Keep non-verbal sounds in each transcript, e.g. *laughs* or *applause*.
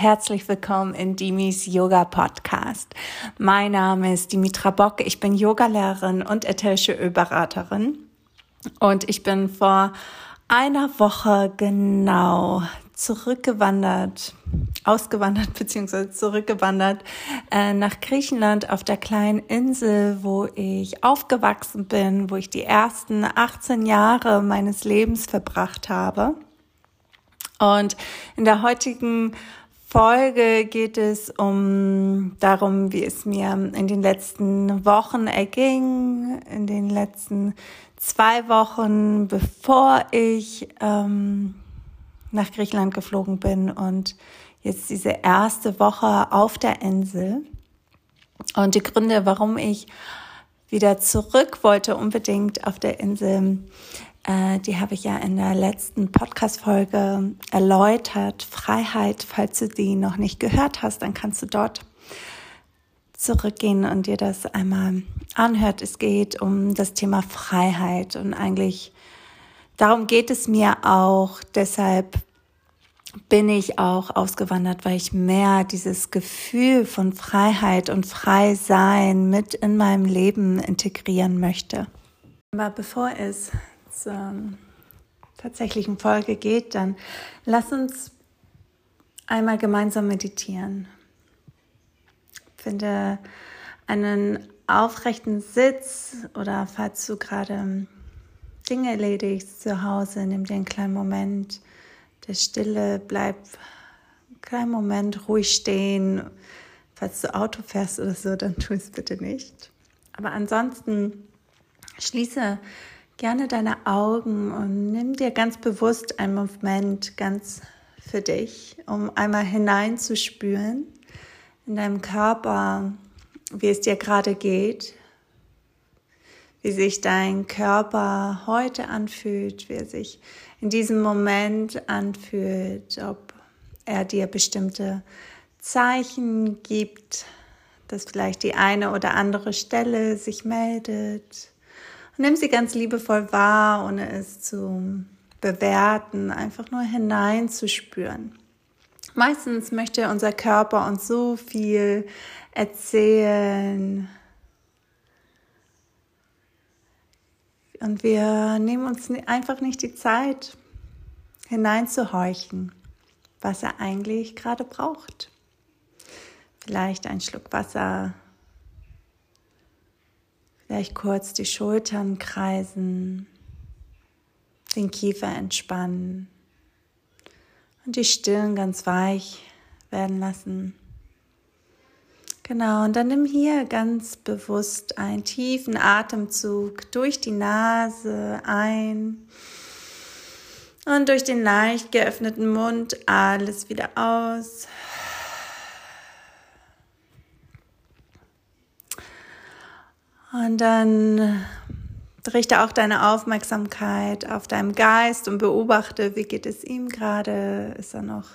Herzlich willkommen in Dimis Yoga Podcast. Mein Name ist Dimitra Bock. Ich bin Yogalehrerin und ätherische Ölberaterin. Und ich bin vor einer Woche genau zurückgewandert, ausgewandert *laughs* bzw. zurückgewandert äh, nach Griechenland auf der kleinen Insel, wo ich aufgewachsen bin, wo ich die ersten 18 Jahre meines Lebens verbracht habe. Und in der heutigen Folge geht es um darum, wie es mir in den letzten Wochen erging, in den letzten zwei Wochen, bevor ich ähm, nach Griechenland geflogen bin und jetzt diese erste Woche auf der Insel. Und die Gründe, warum ich wieder zurück wollte, unbedingt auf der Insel, äh, die habe ich ja in der letzten Podcast-Folge erläutert. Freiheit, falls du die noch nicht gehört hast, dann kannst du dort zurückgehen und dir das einmal anhört. Es geht um das Thema Freiheit und eigentlich darum geht es mir auch. Deshalb bin ich auch ausgewandert, weil ich mehr dieses Gefühl von Freiheit und Freisein mit in meinem Leben integrieren möchte. Aber bevor es zur tatsächlichen Folge geht, dann lass uns einmal gemeinsam meditieren. Finde einen aufrechten Sitz oder falls du gerade Dinge erledigst zu Hause, nimm dir einen kleinen Moment der Stille, bleib einen kleinen Moment ruhig stehen. Falls du Auto fährst oder so, dann tu es bitte nicht. Aber ansonsten schließe gerne deine Augen und nimm dir ganz bewusst einen Moment ganz für dich, um einmal hineinzuspüren in deinem Körper, wie es dir gerade geht, wie sich dein Körper heute anfühlt, wie er sich in diesem Moment anfühlt, ob er dir bestimmte Zeichen gibt, dass vielleicht die eine oder andere Stelle sich meldet nimm sie ganz liebevoll wahr, ohne es zu bewerten, einfach nur hineinzuspüren. Meistens möchte unser Körper uns so viel erzählen. Und wir nehmen uns einfach nicht die Zeit, hineinzuhorchen, was er eigentlich gerade braucht. Vielleicht ein Schluck Wasser Vielleicht kurz die Schultern kreisen, den Kiefer entspannen und die Stirn ganz weich werden lassen. Genau, und dann nimm hier ganz bewusst einen tiefen Atemzug durch die Nase ein und durch den leicht geöffneten Mund alles wieder aus. Und dann richte auch deine Aufmerksamkeit auf deinem Geist und beobachte, wie geht es ihm gerade? Ist er noch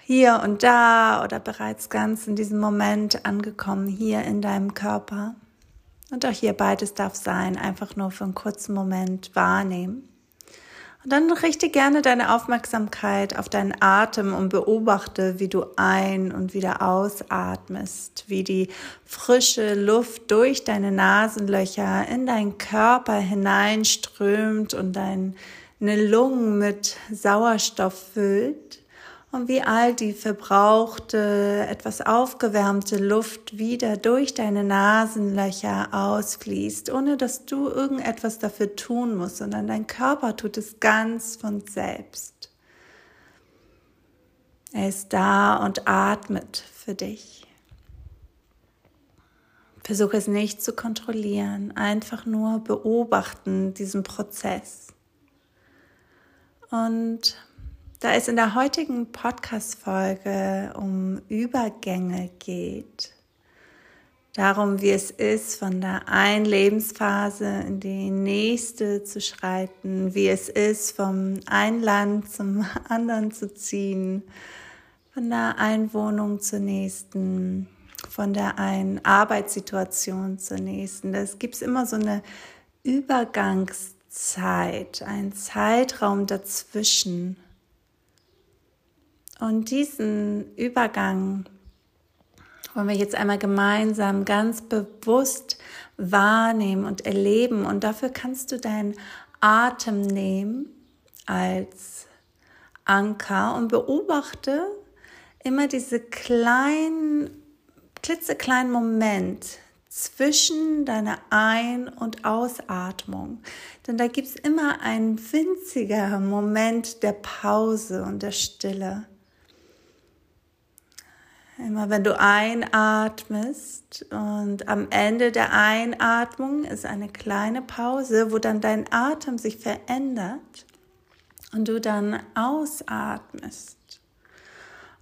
hier und da oder bereits ganz in diesem Moment angekommen, hier in deinem Körper? Und auch hier beides darf sein, einfach nur für einen kurzen Moment wahrnehmen. Und dann richte gerne deine Aufmerksamkeit auf deinen Atem und beobachte, wie du ein- und wieder ausatmest, wie die frische Luft durch deine Nasenlöcher in deinen Körper hineinströmt und deine Lungen mit Sauerstoff füllt und wie all die verbrauchte, etwas aufgewärmte Luft wieder durch deine Nasenlöcher ausfließt, ohne dass du irgendetwas dafür tun musst, sondern dein Körper tut es ganz von selbst. Er ist da und atmet für dich. Versuche es nicht zu kontrollieren, einfach nur beobachten diesen Prozess. Und da es in der heutigen Podcast-Folge um Übergänge geht, darum, wie es ist, von der einen Lebensphase in die nächste zu schreiten, wie es ist, vom einen Land zum *laughs* anderen zu ziehen, von der einen Wohnung zur nächsten, von der einen Arbeitssituation zur nächsten. Das gibt es immer so eine Übergangszeit, einen Zeitraum dazwischen Und diesen Übergang wollen wir jetzt einmal gemeinsam ganz bewusst wahrnehmen und erleben. Und dafür kannst du deinen Atem nehmen als Anker und beobachte immer diese kleinen, klitzekleinen Moment zwischen deiner Ein- und Ausatmung. Denn da gibt es immer einen winziger Moment der Pause und der Stille. Immer wenn du einatmest und am Ende der Einatmung ist eine kleine Pause, wo dann dein Atem sich verändert und du dann ausatmest.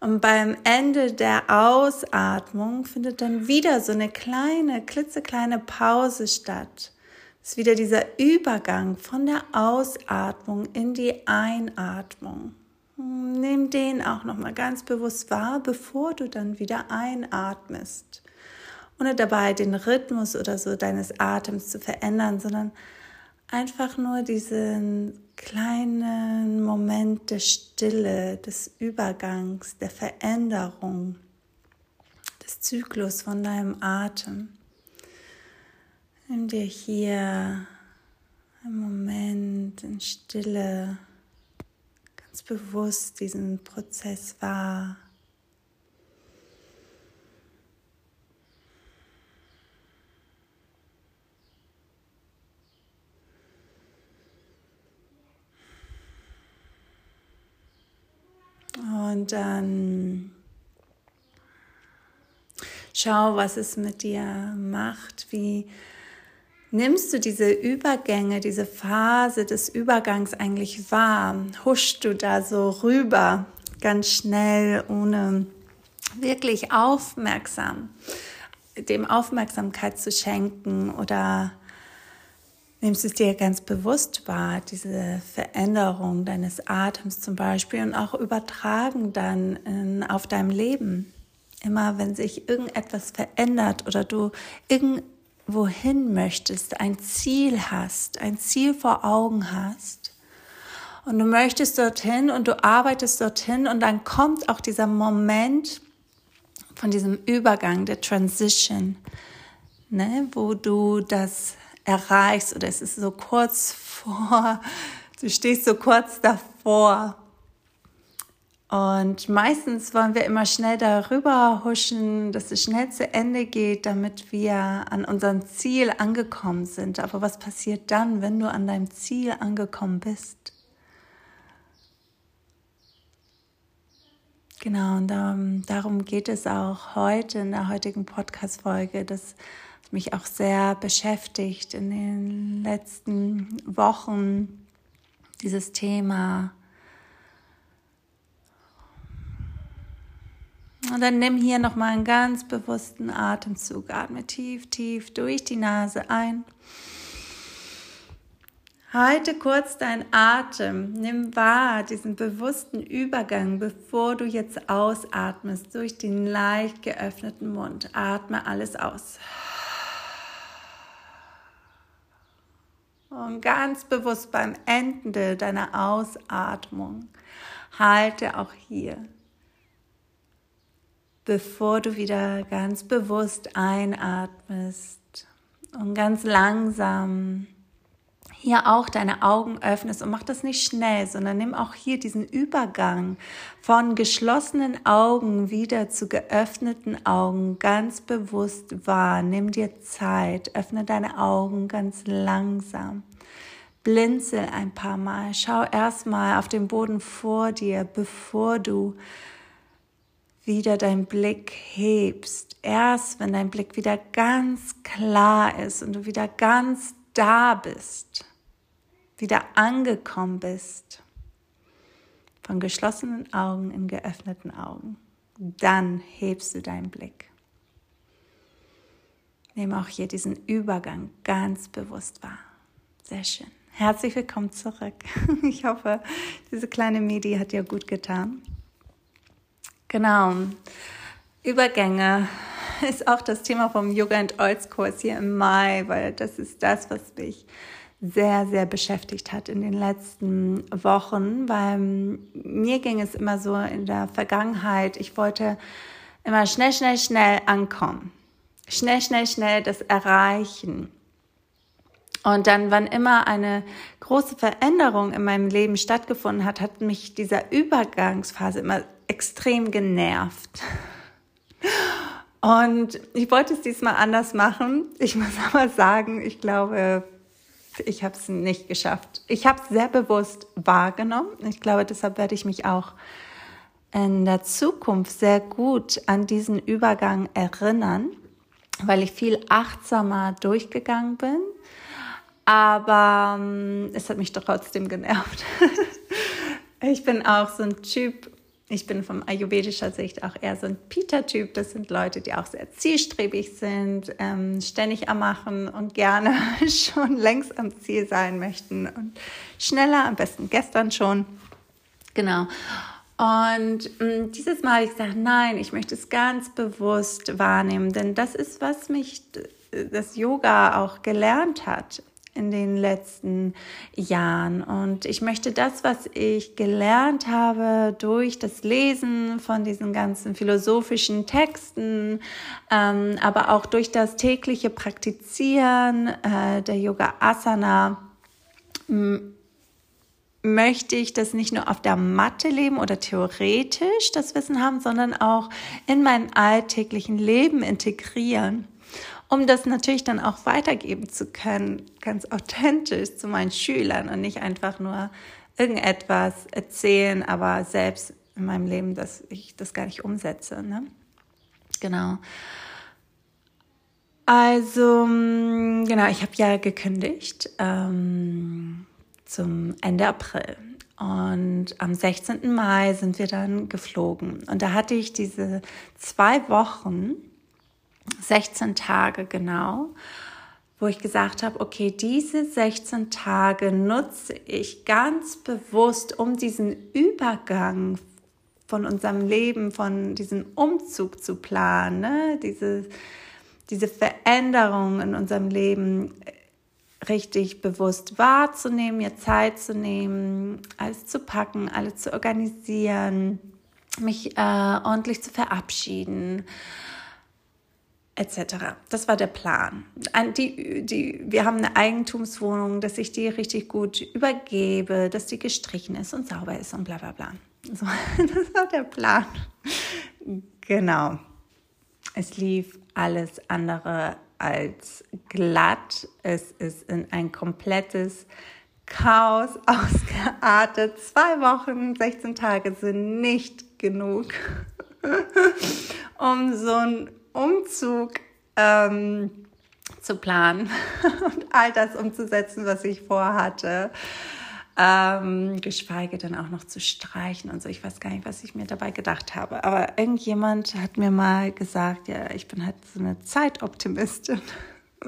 Und beim Ende der Ausatmung findet dann wieder so eine kleine, klitzekleine Pause statt. Es ist wieder dieser Übergang von der Ausatmung in die Einatmung. Nimm den auch nochmal ganz bewusst wahr, bevor du dann wieder einatmest. Ohne dabei den Rhythmus oder so deines Atems zu verändern, sondern einfach nur diesen kleinen Moment der Stille, des Übergangs, der Veränderung, des Zyklus von deinem Atem. Nimm dir hier einen Moment in Stille ganz bewusst diesen Prozess wahr. Und dann schau, was es mit dir macht, wie Nimmst du diese Übergänge, diese Phase des Übergangs eigentlich wahr? Huschst du da so rüber, ganz schnell, ohne wirklich aufmerksam, dem Aufmerksamkeit zu schenken oder nimmst du es dir ganz bewusst wahr, diese Veränderung deines Atems zum Beispiel und auch übertragen dann in, auf deinem Leben. Immer wenn sich irgendetwas verändert oder du irgend wohin möchtest, ein Ziel hast, ein Ziel vor Augen hast. Und du möchtest dorthin und du arbeitest dorthin und dann kommt auch dieser Moment von diesem Übergang, der Transition, ne, wo du das erreichst. Oder es ist so kurz vor, du stehst so kurz davor und meistens wollen wir immer schnell darüber huschen, dass es schnell zu Ende geht, damit wir an unserem Ziel angekommen sind. Aber was passiert dann, wenn du an deinem Ziel angekommen bist? Genau, und darum, darum geht es auch heute in der heutigen Podcast-Folge, das mich auch sehr beschäftigt in den letzten Wochen, dieses Thema Und dann nimm hier nochmal einen ganz bewussten Atemzug. Atme tief, tief durch die Nase ein. Halte kurz deinen Atem. Nimm wahr diesen bewussten Übergang, bevor du jetzt ausatmest durch den leicht geöffneten Mund. Atme alles aus. Und ganz bewusst beim Ende deiner Ausatmung halte auch hier bevor du wieder ganz bewusst einatmest und ganz langsam hier auch deine Augen öffnest und mach das nicht schnell, sondern nimm auch hier diesen Übergang von geschlossenen Augen wieder zu geöffneten Augen ganz bewusst wahr. Nimm dir Zeit, öffne deine Augen ganz langsam. Blinzel ein paar Mal. Schau erstmal auf den Boden vor dir, bevor du wieder dein Blick hebst. Erst wenn dein Blick wieder ganz klar ist und du wieder ganz da bist, wieder angekommen bist, von geschlossenen Augen in geöffneten Augen, dann hebst du deinen Blick. Nimm auch hier diesen Übergang ganz bewusst wahr. Sehr schön. Herzlich willkommen zurück. *laughs* Ich hoffe, diese kleine Medi hat dir gut getan. Genau. Übergänge *laughs* ist auch das Thema vom Yoga and Oils Kurs hier im Mai, weil das ist das, was mich sehr, sehr beschäftigt hat in den letzten Wochen, weil mir ging es immer so in der Vergangenheit, ich wollte immer schnell, schnell, schnell ankommen. Schnell, schnell, schnell das erreichen. Und dann, wann immer eine große Veränderung in meinem Leben stattgefunden hat, hat mich dieser Übergangsphase immer extrem genervt. Und ich wollte es diesmal anders machen. Ich muss *laughs* aber sagen, ich glaube, ich habe es nicht geschafft. Ich habe es sehr bewusst wahrgenommen. Ich glaube, deshalb werde ich mich auch in der Zukunft sehr gut an diesen Übergang erinnern, weil ich viel achtsamer durchgegangen bin. Aber ähm, es hat mich trotzdem genervt. *laughs* ich bin auch so ein Typ, ich bin von ayurvedischer Sicht auch eher so ein Pita-Typ. Das sind Leute, die auch sehr zielstrebig sind, ähm, ständig am Machen und gerne *laughs* schon längst am Ziel sein möchten und schneller, am besten gestern schon. Genau. Und mh, mm, dieses Mal habe ich gesagt, nein, ich möchte es ganz bewusst wahrnehmen, denn das ist, was mich das Yoga auch gelernt hat in den letzten Jahren. Und ich möchte das, was ich gelernt habe durch das Lesen von diesen ganzen philosophischen Texten, ähm, aber auch durch das tägliche Praktizieren äh, der Yoga Asana, möchte ich das nicht nur auf der Matte leben oder theoretisch das Wissen haben, sondern auch in mein alltäglichen Leben integrieren um das natürlich dann auch weitergeben zu können, ganz authentisch zu meinen Schülern und nicht einfach nur irgendetwas erzählen, aber selbst in meinem Leben, dass ich das gar nicht umsetze. Ne? Genau. Also, mm, genau, ich habe ja gekündigt ähm, zum Ende April. Und am 16. Mai sind wir dann geflogen. Und da hatte ich diese zwei Wochen, 16 Tage genau, wo ich gesagt habe, okay, diese 16 Tage nutze ich ganz bewusst, um diesen Übergang von unserem Leben, von diesem Umzug zu planen, ne? diese, diese Veränderung in unserem Leben richtig bewusst wahrzunehmen, mir Zeit zu nehmen, alles zu packen, alles zu organisieren, mich äh, ordentlich zu verabschieden etc. Das war der Plan. Die, die, wir haben eine Eigentumswohnung, dass ich die richtig gut übergebe, dass die gestrichen ist und sauber ist und bla bla bla. So, *laughs* das war der Plan. Genau. Es lief alles andere als glatt. Es ist in ein komplettes Chaos *laughs* ausgeartet. Zwei Wochen, 16 Tage sind nicht genug, *laughs* um so ein Umzug ähm, zu planen *laughs* und all das umzusetzen, was ich vorhatte. Ähm, geschweige denn auch noch zu streichen und so. Ich weiß gar nicht, was ich mir dabei gedacht habe. Aber irgendjemand hat mir mal gesagt, ja, ich bin halt so eine Zeitoptimistin. *laughs*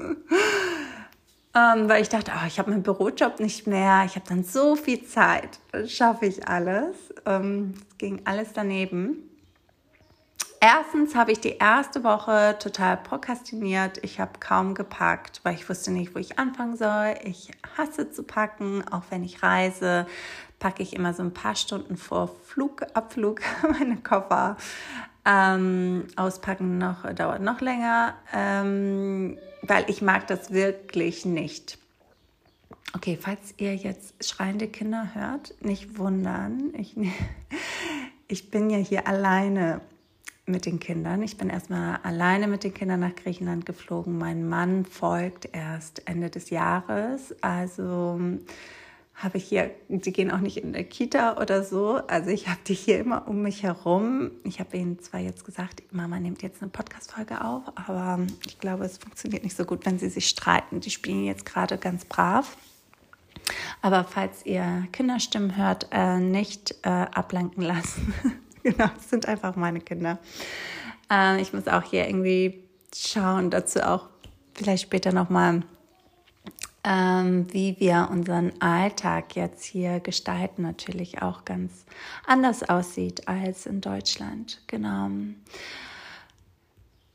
ähm, weil ich dachte, oh, ich habe meinen Bürojob nicht mehr, ich habe dann so viel Zeit, schaffe ich alles. Ähm, ging alles daneben. Erstens habe ich die erste Woche total prokrastiniert. Ich habe kaum gepackt, weil ich wusste nicht, wo ich anfangen soll. Ich hasse zu packen, auch wenn ich reise, packe ich immer so ein paar Stunden vor Flugabflug *laughs* meine Koffer. Ähm, auspacken noch dauert noch länger, ähm, weil ich mag das wirklich nicht. Okay, falls ihr jetzt schreiende Kinder hört, nicht wundern. Ich, *laughs* ich bin ja hier alleine mit den Kindern. Ich bin erstmal alleine mit den Kindern nach Griechenland geflogen. Mein Mann folgt erst Ende des Jahres. Also habe ich hier, die gehen auch nicht in der Kita oder so. Also ich habe die hier immer um mich herum. Ich habe ihnen zwar jetzt gesagt, Mama nimmt jetzt eine Podcast-Folge auf, aber ich glaube, es funktioniert nicht so gut, wenn sie sich streiten. Die spielen jetzt gerade ganz brav. Aber falls ihr Kinderstimmen hört, äh, nicht äh, ablenken lassen. *laughs* genau, das sind einfach meine Kinder. Äh, ich muss auch hier irgendwie schauen, dazu auch vielleicht später nochmal, ähm, wie wir unseren Alltag jetzt hier gestalten, natürlich auch ganz anders aussieht als in Deutschland. Genau.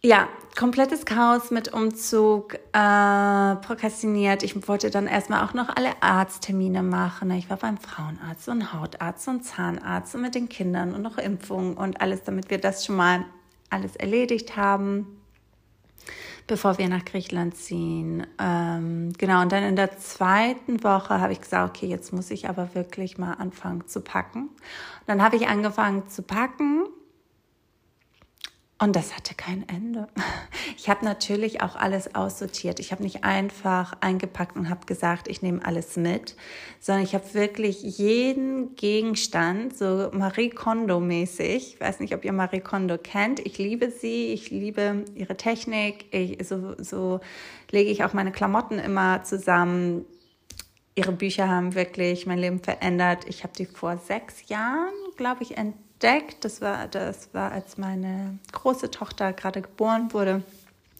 Ja, komplettes Chaos mit Umzug, äh, prokrastiniert. Ich wollte dann erstmal auch noch alle Arzttermine machen. Ich war beim Frauenarzt und Hautarzt und Zahnarzt und mit den Kindern und noch Impfungen und alles, damit wir das schon mal alles erledigt haben bevor wir nach Griechenland ziehen. Ähm, genau, und dann in der zweiten Woche habe ich gesagt, okay, jetzt muss ich aber wirklich mal anfangen zu packen. Und dann habe ich angefangen zu packen und das hatte kein Ende. *laughs* Ich habe natürlich auch alles aussortiert. Ich habe nicht einfach eingepackt und habe gesagt, ich nehme alles mit, sondern ich habe wirklich jeden Gegenstand, so Marie Kondo-mäßig, ich weiß nicht, ob ihr Marie Kondo kennt, ich liebe sie, ich liebe ihre Technik, ich, so, so lege ich auch meine Klamotten immer zusammen. Ihre Bücher haben wirklich mein Leben verändert. Ich habe die vor sechs Jahren, glaube ich, entdeckt entdeckt. Das war, das war, als meine große Tochter gerade geboren wurde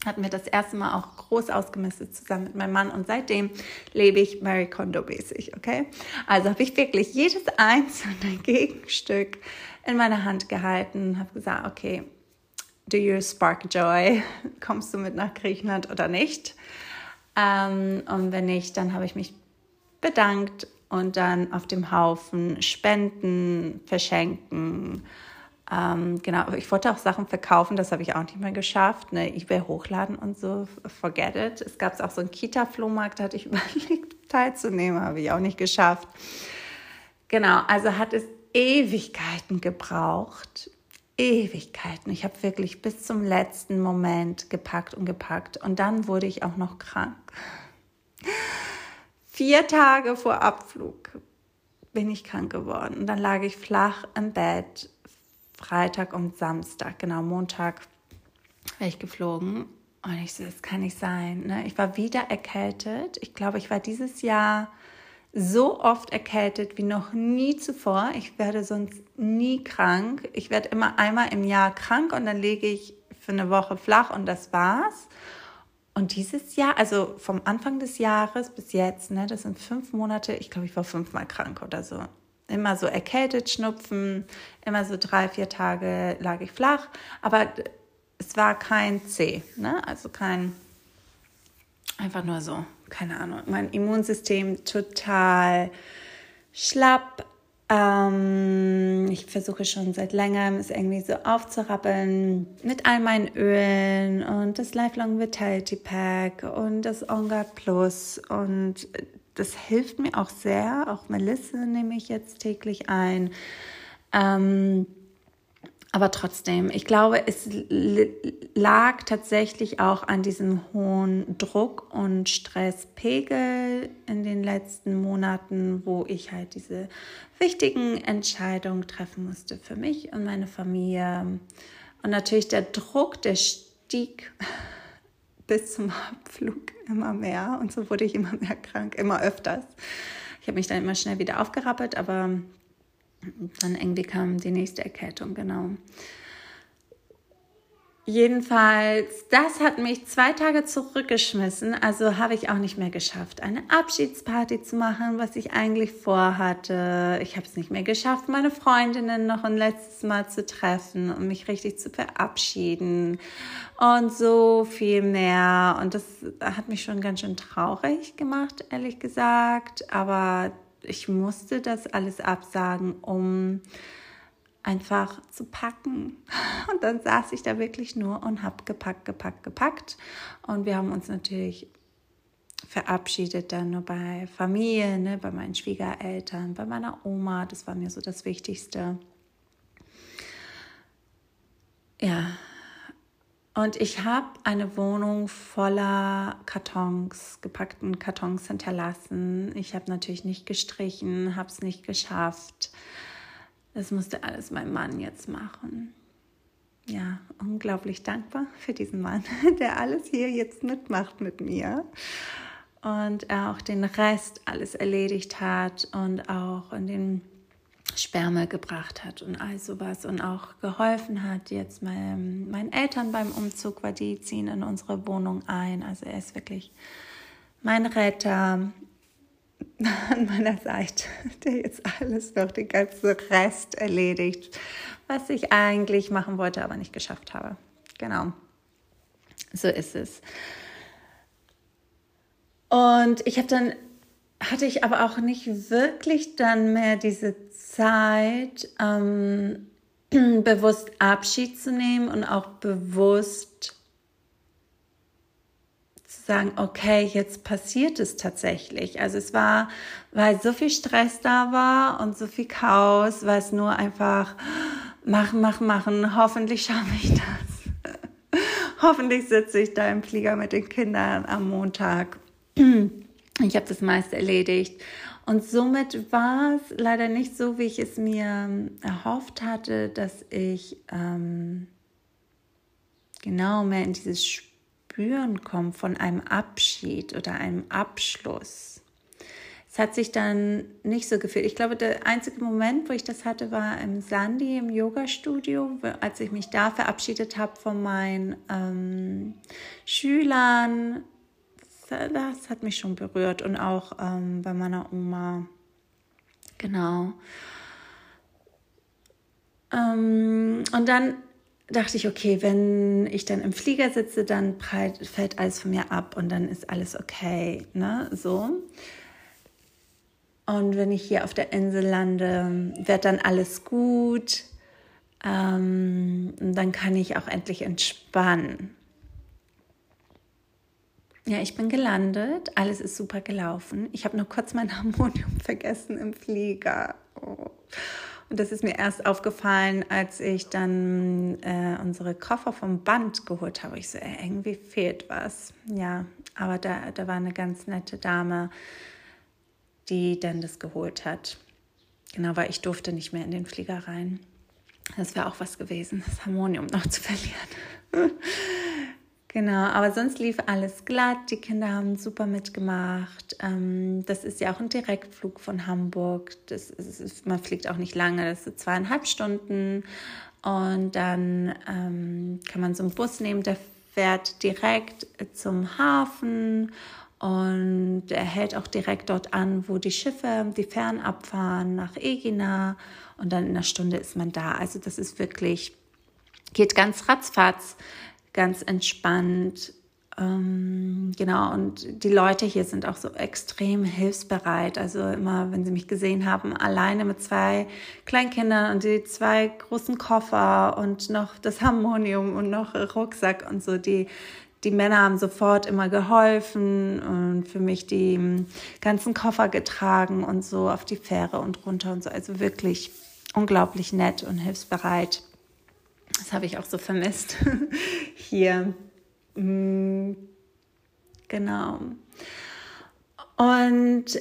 hatten wir das erste Mal auch groß ausgemistet zusammen mit meinem Mann und seitdem lebe ich Mary Kondo mäßig, okay? Also habe ich wirklich jedes einzelne *laughs* Gegenstück in meiner Hand gehalten, habe gesagt, okay, do you spark joy? *laughs* Kommst du mit nach Griechenland oder nicht? Ähm, und wenn nicht, dann habe ich mich bedankt und dann auf dem Haufen spenden, verschenken. Ähm, genau, ich wollte auch Sachen verkaufen, das habe ich auch nicht mehr geschafft. Ne? Ebay hochladen und so, forget it. Es gab auch so einen Kita-Flohmarkt, da hatte ich *laughs* überlegt, teilzunehmen, habe ich auch nicht geschafft. Genau, also hat es Ewigkeiten gebraucht. Ewigkeiten. Ich habe wirklich bis zum letzten Moment gepackt und gepackt. Und dann wurde ich auch noch krank. Vier Tage vor Abflug bin ich krank geworden. Und dann lag ich flach im Bett. Freitag und Samstag, genau, Montag wäre ich geflogen. Und ich so, das kann nicht sein. Ne? Ich war wieder erkältet. Ich glaube, ich war dieses Jahr so oft erkältet wie noch nie zuvor. Ich werde sonst nie krank. Ich werde immer einmal im Jahr krank und dann lege ich für eine Woche flach und das war's. Und dieses Jahr, also vom Anfang des Jahres bis jetzt, ne, das sind fünf Monate, ich glaube, ich war fünfmal krank oder so. Immer so erkältet, Schnupfen, immer so drei, vier Tage lag ich flach, aber es war kein C, ne? also kein, einfach nur so, keine Ahnung. Mein Immunsystem total schlapp, ähm, ich versuche schon seit längerem, es irgendwie so aufzurappeln mit all meinen Ölen und das Lifelong Vitality Pack und das On Guard Plus und das hilft mir auch sehr. Auch Melisse nehme ich jetzt täglich ein. Ähm, aber trotzdem, ich glaube, es lag tatsächlich auch an diesem hohen Druck und Stresspegel in den letzten Monaten, wo ich halt diese wichtigen Entscheidungen treffen musste für mich und meine Familie. Und natürlich der Druck, der stieg *laughs* bis zum Abflug immer mehr. Und so wurde ich immer mehr krank, immer öfters. Ich habe mich dann immer schnell wieder aufgerappelt, aber dann irgendwie kam die nächste Erkältung, genau. Jedenfalls, das hat mich zwei Tage zurückgeschmissen, also habe ich auch nicht mehr geschafft, eine Abschiedsparty zu machen, was ich eigentlich vorhatte. Ich habe es nicht mehr geschafft, meine Freundinnen noch ein letztes Mal zu treffen und mich richtig zu verabschieden und so viel mehr. Und das hat mich schon ganz schön traurig gemacht, ehrlich gesagt. Aber ich musste das alles absagen, um einfach zu packen. Und dann saß ich da wirklich nur und habe gepackt, gepackt, gepackt. Und wir haben uns natürlich verabschiedet dann nur bei Familie, ne, bei meinen Schwiegereltern, bei meiner Oma. Das war mir so das Wichtigste. Ja, und ich habe eine Wohnung voller Kartons, gepackten Kartons hinterlassen. Ich habe natürlich nicht gestrichen, habe es nicht geschafft. Das musste alles mein Mann jetzt machen. Ja, unglaublich dankbar für diesen Mann, *laughs* der alles hier jetzt mitmacht mit mir und er auch den Rest alles erledigt hat und auch in den Sperme gebracht hat und all sowas und auch geholfen hat jetzt mein, meinen Eltern beim Umzug, weil die ziehen in unsere Wohnung ein. Also er ist wirklich mein Retter *laughs* an meiner Seite, *laughs* der jetzt alles noch, den ganzen Rest erledigt, was ich eigentlich machen wollte, aber nicht geschafft habe. Genau. So ist es. Und ich habe dann, hatte ich aber auch nicht wirklich dann mehr diese Zeit, ähm, *clears throat* bewusst Abschied zu nehmen und auch bewusst zu sagen, okay, jetzt passiert es tatsächlich. Also es war, weil so viel Stress da war und so viel Chaos, weil es nur einfach machen, machen, machen, hoffentlich schaffe ich das. *laughs* hoffentlich sitze ich da im Flieger mit den Kindern am Montag. *clears throat* ich habe das meiste erledigt und somit war es leider nicht so, wie ich es mir ähm, erhofft hatte, dass ich ähm, genau mehr in dieses Spüren komme von einem Abschied oder einem Abschluss. Es hat sich dann nicht so gefühlt. Ich glaube, der einzige Moment, wo ich das hatte, war im Sandy im Yoga-Studio, als ich mich da verabschiedet habe von meinen ähm, Schülern, das hat mich schon berührt und auch ähm, bei meiner Oma. Genau. Ähm, und dann dachte ich, okay, wenn ich dann im Flieger sitze, dann breit, fällt alles von mir ab und dann ist alles okay, ne, so. Und wenn ich hier auf der Insel lande, wird dann alles gut. Ähm, dann kann ich auch endlich entspannen. Ja, ich bin gelandet. Alles ist super gelaufen. Ich habe nur kurz mein *laughs* Harmonium vergessen im Flieger. Oh. Und das ist mir erst aufgefallen, als ich dann äh, unsere Koffer vom Band geholt habe. Ich so, äh, irgendwie fehlt was. Ja, aber da, da war eine ganz nette Dame, die dann das geholt hat. Genau, weil ich durfte nicht mehr in den Flieger rein. Das wäre auch was gewesen, das Harmonium noch zu verlieren. *laughs* Genau, aber sonst lief alles glatt. Die Kinder haben super mitgemacht. Ähm, das ist ja auch ein Direktflug von Hamburg. Das ist, man fliegt auch nicht lange, das sind zweieinhalb Stunden. Und dann ähm, kann man so einen Bus nehmen, der fährt direkt zum Hafen und er hält auch direkt dort an, wo die Schiffe, die Fähren abfahren nach Egina. Und dann in einer Stunde ist man da. Also das ist wirklich, geht ganz ratzfatz ganz entspannt. Ähm, genau, und die Leute hier sind auch so extrem hilfsbereit. Also immer, wenn sie mich gesehen haben, alleine mit zwei Kleinkindern und die zwei großen Koffer und noch das Harmonium und noch Rucksack und so, die, die Männer haben sofort immer geholfen und für mich die ganzen Koffer getragen und so auf die Fähre und runter und so. Also wirklich unglaublich nett und hilfsbereit. Das habe ich auch so vermisst *laughs* hier. Mm, genau. Und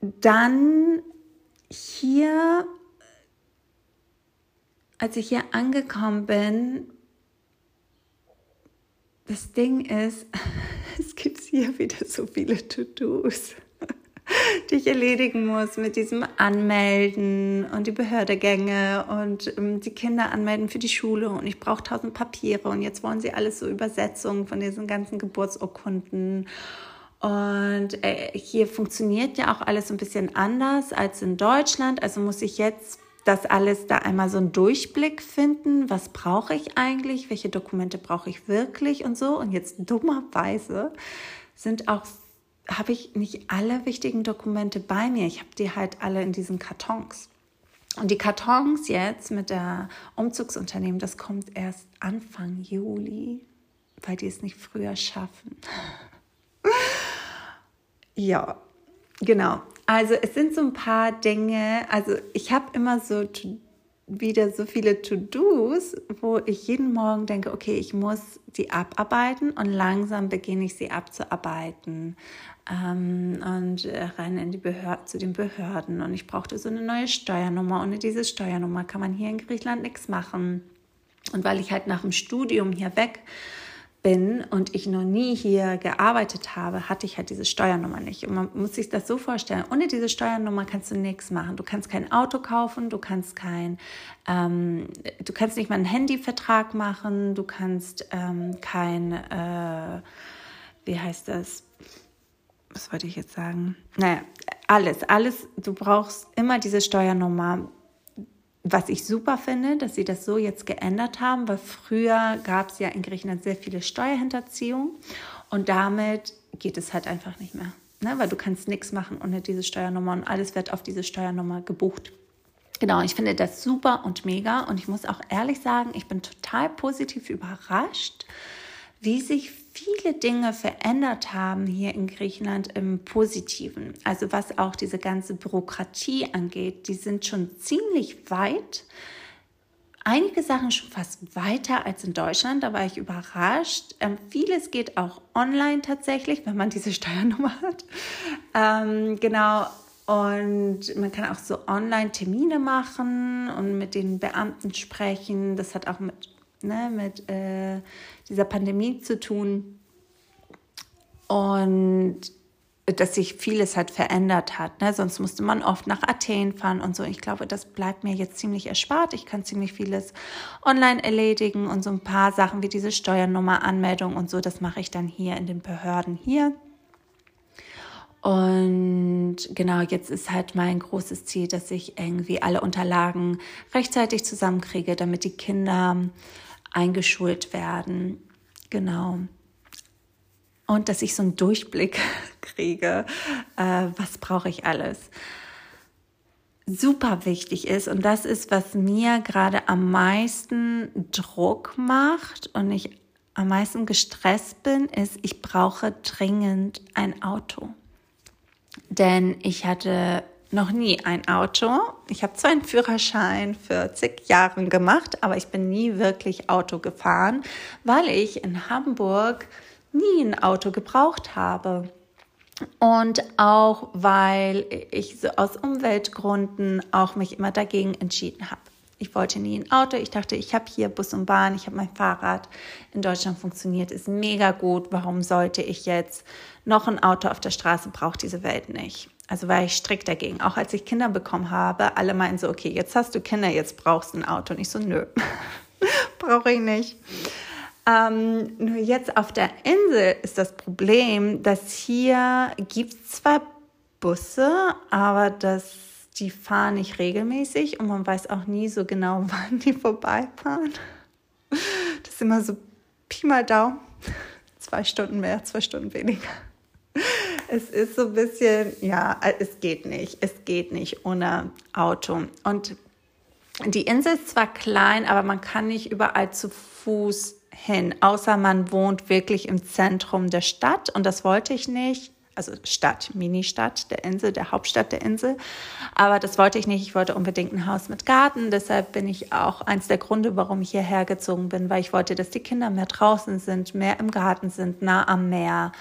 dann hier, als ich hier angekommen bin, das Ding ist, *laughs* es gibt hier wieder so viele To-Dos *laughs* die ich erledigen muss mit diesem Anmelden und die Behördegänge und ähm, die Kinder anmelden für die Schule und ich brauche tausend Papiere und jetzt wollen sie alles so Übersetzungen von diesen ganzen Geburtsurkunden. Und äh, hier funktioniert ja auch alles ein bisschen anders als in Deutschland. Also muss ich jetzt das alles da einmal so einen Durchblick finden. Was brauche ich eigentlich? Welche Dokumente brauche ich wirklich und so? Und jetzt dummerweise sind auch habe ich nicht alle wichtigen Dokumente bei mir. Ich habe die halt alle in diesen Kartons. Und die Kartons jetzt mit der Umzugsunternehmen, das kommt erst Anfang Juli, weil die es nicht früher schaffen. *laughs* ja, genau. Also es sind so ein paar Dinge. Also ich habe immer so wieder so viele To-Dos, wo ich jeden Morgen denke, okay, ich muss die abarbeiten und langsam beginne ich sie abzuarbeiten ähm, und äh, rein in die Behörde, zu den Behörden und ich brauchte so eine neue Steuernummer. Ohne diese Steuernummer kann man hier in Griechenland nichts machen. Und weil ich halt nach dem Studium hier weg bin und ich noch nie hier gearbeitet habe, hatte ich halt diese Steuernummer nicht. Und man muss sich das so vorstellen, ohne diese Steuernummer kannst du nichts machen. Du kannst kein Auto kaufen, du kannst kein, ähm, du kannst nicht mal einen Handyvertrag machen, du kannst ähm, kein, äh, wie heißt das? Was wollte ich jetzt sagen? Naja, alles, alles, du brauchst immer diese Steuernummer was ich super finde, dass sie das so jetzt geändert haben, weil früher gab es ja in Griechenland sehr viele Steuerhinterziehung und damit geht es halt einfach nicht mehr. Ne? Weil du kannst nichts machen ohne diese Steuernummer und alles wird auf diese Steuernummer gebucht. Genau, ich finde das super und mega und ich muss auch ehrlich sagen, ich bin total positiv überrascht, wie sich viele Dinge verändert haben hier in Griechenland im Positiven. Also was auch diese ganze Bürokratie angeht, die sind schon ziemlich weit. Einige Sachen schon fast weiter als in Deutschland, da war ich überrascht. Ähm, vieles geht auch online tatsächlich, wenn man diese *laughs* Steuernummer hat. Ähm, genau, und man kann auch so Online-Termine machen und mit den Beamten sprechen. Das hat auch mit ne, mit äh, dieser Pandemie zu tun und dass sich vieles halt verändert hat. Ne? Sonst musste man oft nach Athen fahren und so. Ich glaube, das bleibt mir jetzt ziemlich erspart. Ich kann ziemlich vieles online erledigen und so ein paar Sachen wie diese Steuernummer-Anmeldung und so, das mache ich dann hier in den Behörden hier. Und genau, jetzt ist halt mein großes Ziel, dass ich irgendwie alle Unterlagen rechtzeitig zusammenkriege, damit die Kinder eingeschult werden. Genau. Und dass ich so einen Durchblick *laughs* kriege, äh, was brauche ich alles. Super wichtig ist, und das ist, was mir gerade am meisten Druck macht und ich am meisten gestresst bin, ist, ich brauche dringend ein Auto. Denn ich hatte noch nie ein Auto. Ich habe zwar einen Führerschein für zig Jahren gemacht, aber ich bin nie wirklich Auto gefahren, weil ich in Hamburg nie ein Auto gebraucht habe. Und auch weil ich so aus Umweltgründen auch mich immer dagegen entschieden habe. Ich wollte nie ein Auto. Ich dachte, ich habe hier Bus und Bahn, ich habe mein Fahrrad. In Deutschland funktioniert es mega gut. Warum sollte ich jetzt noch ein Auto auf der Straße? Braucht diese Welt nicht. Also war ich strikt dagegen. Auch als ich Kinder bekommen habe, alle meinten so, okay, jetzt hast du Kinder, jetzt brauchst du ein Auto. Und ich so, nö, *laughs* brauche ich nicht. Ähm, nur jetzt auf der Insel ist das Problem, dass hier gibt es zwar Busse, aber das, die fahren nicht regelmäßig und man weiß auch nie so genau, *laughs* wann die vorbeifahren. Das ist immer so Pi mal Daumen. Zwei Stunden mehr, zwei Stunden weniger es ist so ein bisschen, ja, es geht nicht. Es geht nicht ohne Auto. Und die Insel ist zwar klein, aber man kann nicht überall zu Fuß hin, außer man wohnt wirklich im Zentrum der Stadt. Und das wollte ich nicht. Also Stadt, Ministadt der Insel, der Hauptstadt der Insel. Aber das wollte ich nicht. Ich wollte unbedingt ein Haus mit Garten. Deshalb bin ich auch eins der Gründe, warum ich hierher gezogen bin, weil ich wollte, dass die Kinder mehr draußen sind, mehr im Garten sind, nah am Meer.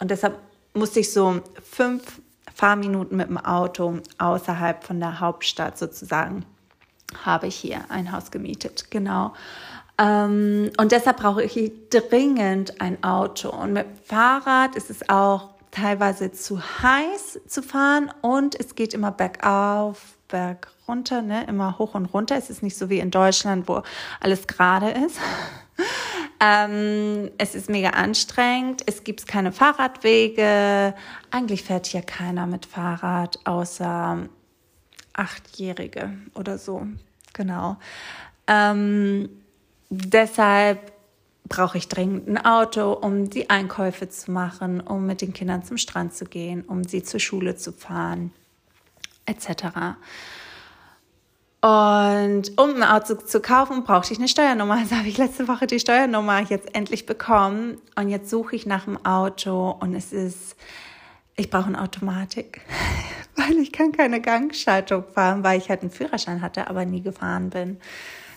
Und deshalb musste ich so fünf Fahrminuten mit dem Auto außerhalb von der Hauptstadt sozusagen, habe ich hier ein Haus gemietet. Genau. Ähm, und deshalb brauche ich dringend ein Auto. Und mit Fahrrad ist es auch teilweise zu heiß zu fahren und es geht immer bergauf, berg runter, ne? immer hoch und runter. Es ist nicht so wie in Deutschland, wo alles gerade ist. *laughs* Ähm, es ist mega anstrengend. Es gibt keine Fahrradwege. Eigentlich fährt hier keiner mit Fahrrad, außer Achtjährige oder so. Genau. Ähm, deshalb brauche ich dringend ein Auto, um die Einkäufe zu machen, um mit den Kindern zum Strand zu gehen, um sie zur Schule zu fahren, etc. Und um ein Auto zu kaufen, brauchte ich eine Steuernummer. Also habe ich letzte Woche die Steuernummer jetzt endlich bekommen. Und jetzt suche ich nach einem Auto und es ist, ich brauche eine Automatik, *laughs* weil ich kann keine Gangschaltung fahren, weil ich halt einen Führerschein hatte, aber nie gefahren bin.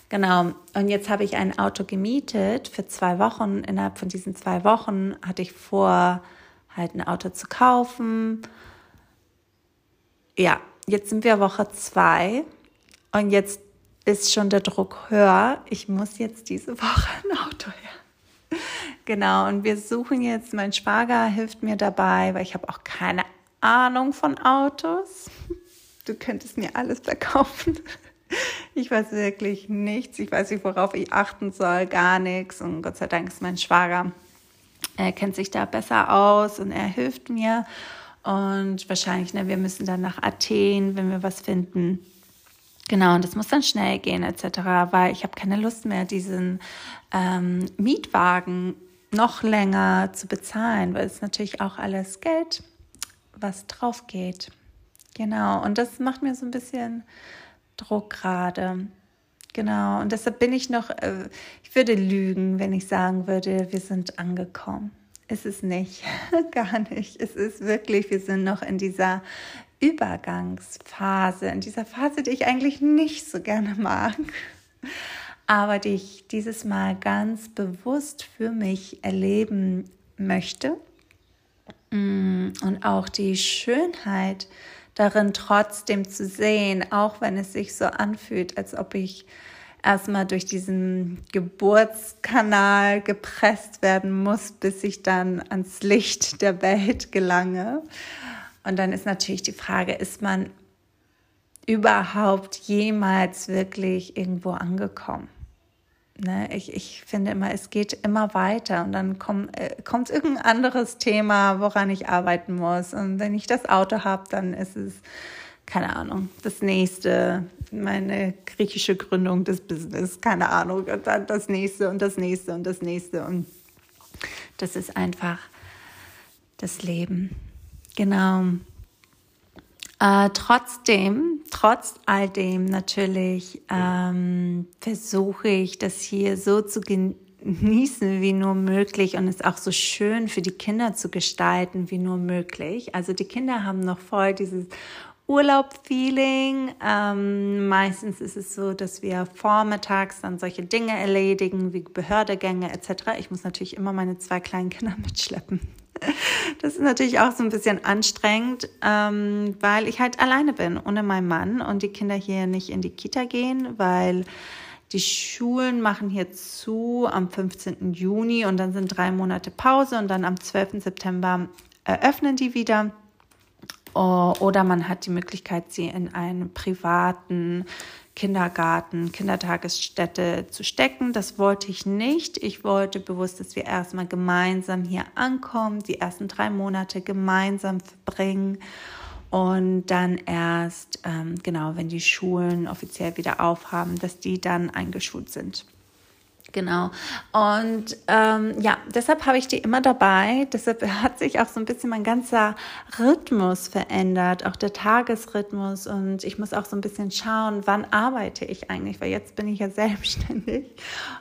Genau. Und jetzt habe ich ein Auto gemietet für zwei Wochen. Innerhalb von diesen zwei Wochen hatte ich vor, halt ein Auto zu kaufen. Ja, jetzt sind wir Woche zwei und jetzt ist schon der Druck höher. Ich muss jetzt diese Woche ein Auto her. Genau, und wir suchen jetzt, mein Schwager hilft mir dabei, weil ich habe auch keine Ahnung von Autos. Du könntest mir alles verkaufen. Ich weiß wirklich nichts. Ich weiß nicht, worauf ich achten soll, gar nichts. Und Gott sei Dank ist mein Schwager. Er kennt sich da besser aus und er hilft mir. Und wahrscheinlich, ne, wir müssen dann nach Athen, wenn wir was finden. Genau, und das muss dann schnell gehen etc., weil ich habe keine Lust mehr, diesen ähm, Mietwagen noch länger zu bezahlen, weil es natürlich auch alles Geld, was drauf geht. Genau, und das macht mir so ein bisschen Druck gerade. Genau, und deshalb bin ich noch, äh, ich würde lügen, wenn ich sagen würde, wir sind angekommen. Ist es nicht, *laughs* gar nicht. Es ist wirklich, wir sind noch in dieser Übergangsphase, in dieser Phase, die ich eigentlich nicht so gerne mag, aber die ich dieses Mal ganz bewusst für mich erleben möchte. Mm, und auch die Schönheit darin trotzdem zu sehen, auch wenn es sich so anfühlt, als ob ich erstmal durch diesen Geburtskanal gepresst werden muss, bis ich dann ans Licht der Welt gelange. Und dann ist natürlich die Frage, ist man überhaupt jemals wirklich irgendwo angekommen? Ne, ich, ich finde immer, es geht immer weiter und dann komm, äh, kommt irgendein anderes Thema, woran ich arbeiten muss. Und wenn ich das Auto habe, dann ist es, keine Ahnung, das nächste, meine griechische Gründung des Business, keine Ahnung, und dann das nächste und das nächste und das nächste. Und das ist einfach das Leben. Genau. Äh, trotzdem, trotz all dem natürlich ähm, versuche ich das hier so zu genießen wie nur möglich und es auch so schön für die Kinder zu gestalten wie nur möglich. Also die Kinder haben noch voll dieses Urlaub-Feeling. Ähm, meistens ist es so, dass wir vormittags dann solche Dinge erledigen wie Behördegänge etc. Ich muss natürlich immer meine zwei kleinen Kinder *laughs* mitschleppen. *laughs* Das ist natürlich auch so ein bisschen anstrengend, ähm, weil ich halt alleine bin, ohne meinen Mann und die Kinder hier nicht in die Kita gehen, weil die Schulen machen hier zu am 15. Juni und dann sind drei Monate Pause und dann am 12. September eröffnen die wieder. Oder man hat die Möglichkeit, sie in einen privaten Kindergarten, Kindertagesstätte zu stecken. Das wollte ich nicht. Ich wollte bewusst, dass wir erstmal gemeinsam hier ankommen, die ersten drei Monate gemeinsam verbringen und dann erst, ähm, genau, wenn die Schulen offiziell wieder aufhaben, dass die dann eingeschult sind. Genau. Und ähm, ja, deshalb habe ich die immer dabei. Deshalb hat sich auch so ein bisschen mein ganzer Rhythmus verändert, auch der Tagesrhythmus. Und ich muss auch so ein bisschen schauen, wann arbeite ich eigentlich, weil jetzt bin ich ja *laughs* selbstständig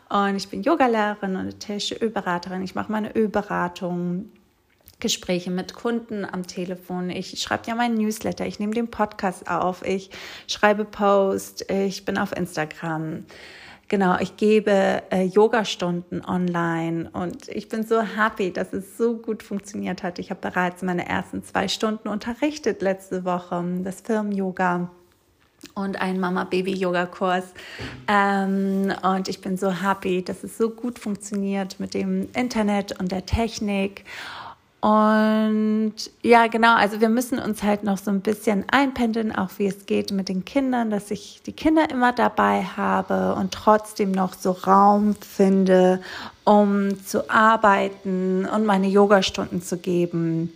und ich bin Yogalehrerin und ätherische Ölberaterin. Ich mache meine Ölberatung. Gespräche mit Kunden am Telefon. Ich schreibe ja meinen Newsletter, ich nehme den Podcast auf, ich schreibe Post, ich bin auf Instagram. Genau, ich gebe äh, Yoga-Stunden online und ich bin so happy, dass es so gut funktioniert hat. Ich habe bereits meine ersten zwei Stunden unterrichtet letzte Woche, das Firmen-Yoga und einen Mama-Baby-Yoga-Kurs. Ähm, und ich bin so happy, dass es so gut funktioniert mit dem Internet und der Technik. Und ja, genau, also wir müssen uns halt noch so ein bisschen einpendeln, auch wie es geht mit den Kindern, dass ich die Kinder immer dabei habe und trotzdem noch so Raum finde, um zu arbeiten und meine Yogastunden zu geben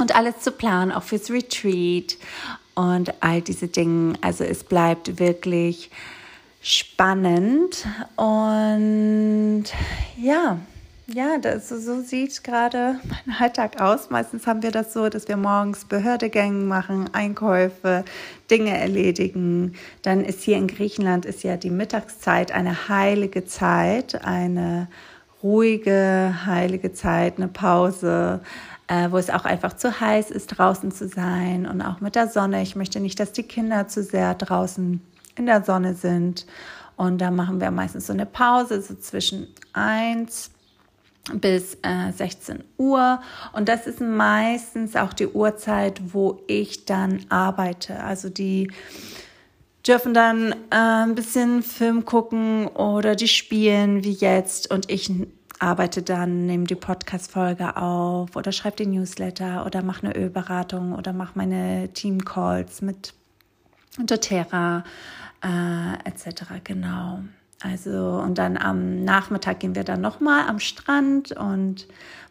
und alles zu planen, auch fürs Retreat und all diese Dinge. Also es bleibt wirklich spannend und ja, ja, das, so sieht gerade mein Alltag aus. Meistens haben wir das so, dass wir morgens Behördegänge machen, Einkäufe, Dinge erledigen. Dann ist hier in Griechenland ist ja die Mittagszeit eine heilige Zeit, eine ruhige, heilige Zeit, eine Pause, äh, wo es auch einfach zu heiß ist, draußen zu sein und auch mit der Sonne. Ich möchte nicht, dass die Kinder zu sehr draußen in der Sonne sind. Und da machen wir meistens so eine Pause, so zwischen eins bis äh, 16 Uhr. Und das ist meistens auch die Uhrzeit, wo ich dann arbeite. Also die dürfen dann äh, ein bisschen Film gucken oder die spielen wie jetzt und ich arbeite dann, nehme die Podcast-Folge auf oder schreibe den Newsletter oder mache eine Ölberatung oder mache meine Team-Calls mit doTERRA äh, etc. Genau. Also und dann am Nachmittag gehen wir dann nochmal am Strand und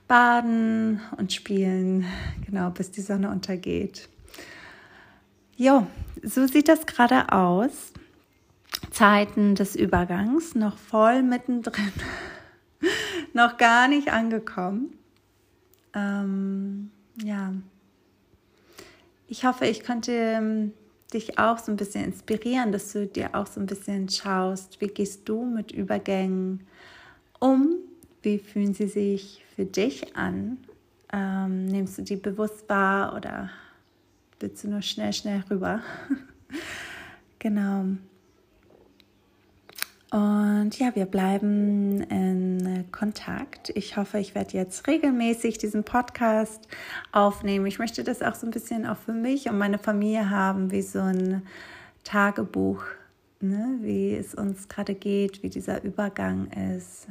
baden und spielen, genau bis die Sonne untergeht. Jo, so sieht das gerade aus. Zeiten des Übergangs, noch voll mittendrin, *laughs* noch gar nicht angekommen. Ähm, ja, ich hoffe, ich konnte ähm, dich auch so ein bisschen inspirieren, dass du dir auch so ein bisschen schaust, wie gehst du mit Übergängen um? Wie fühlen sie sich für dich an? Ähm, nimmst du die bewusst wahr oder willst du nur schnell, schnell rüber? *laughs* genau. Und ja, wir bleiben in Kontakt. Ich hoffe, ich werde jetzt regelmäßig diesen Podcast aufnehmen. Ich möchte das auch so ein bisschen auch für mich und meine Familie haben, wie so ein Tagebuch, ne? wie es uns gerade geht, wie dieser Übergang ist,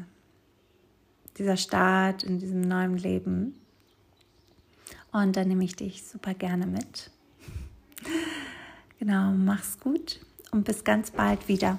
dieser Start in diesem neuen Leben. Und da nehme ich dich super gerne mit. *laughs* Genau, mach's gut und bis ganz bald wieder.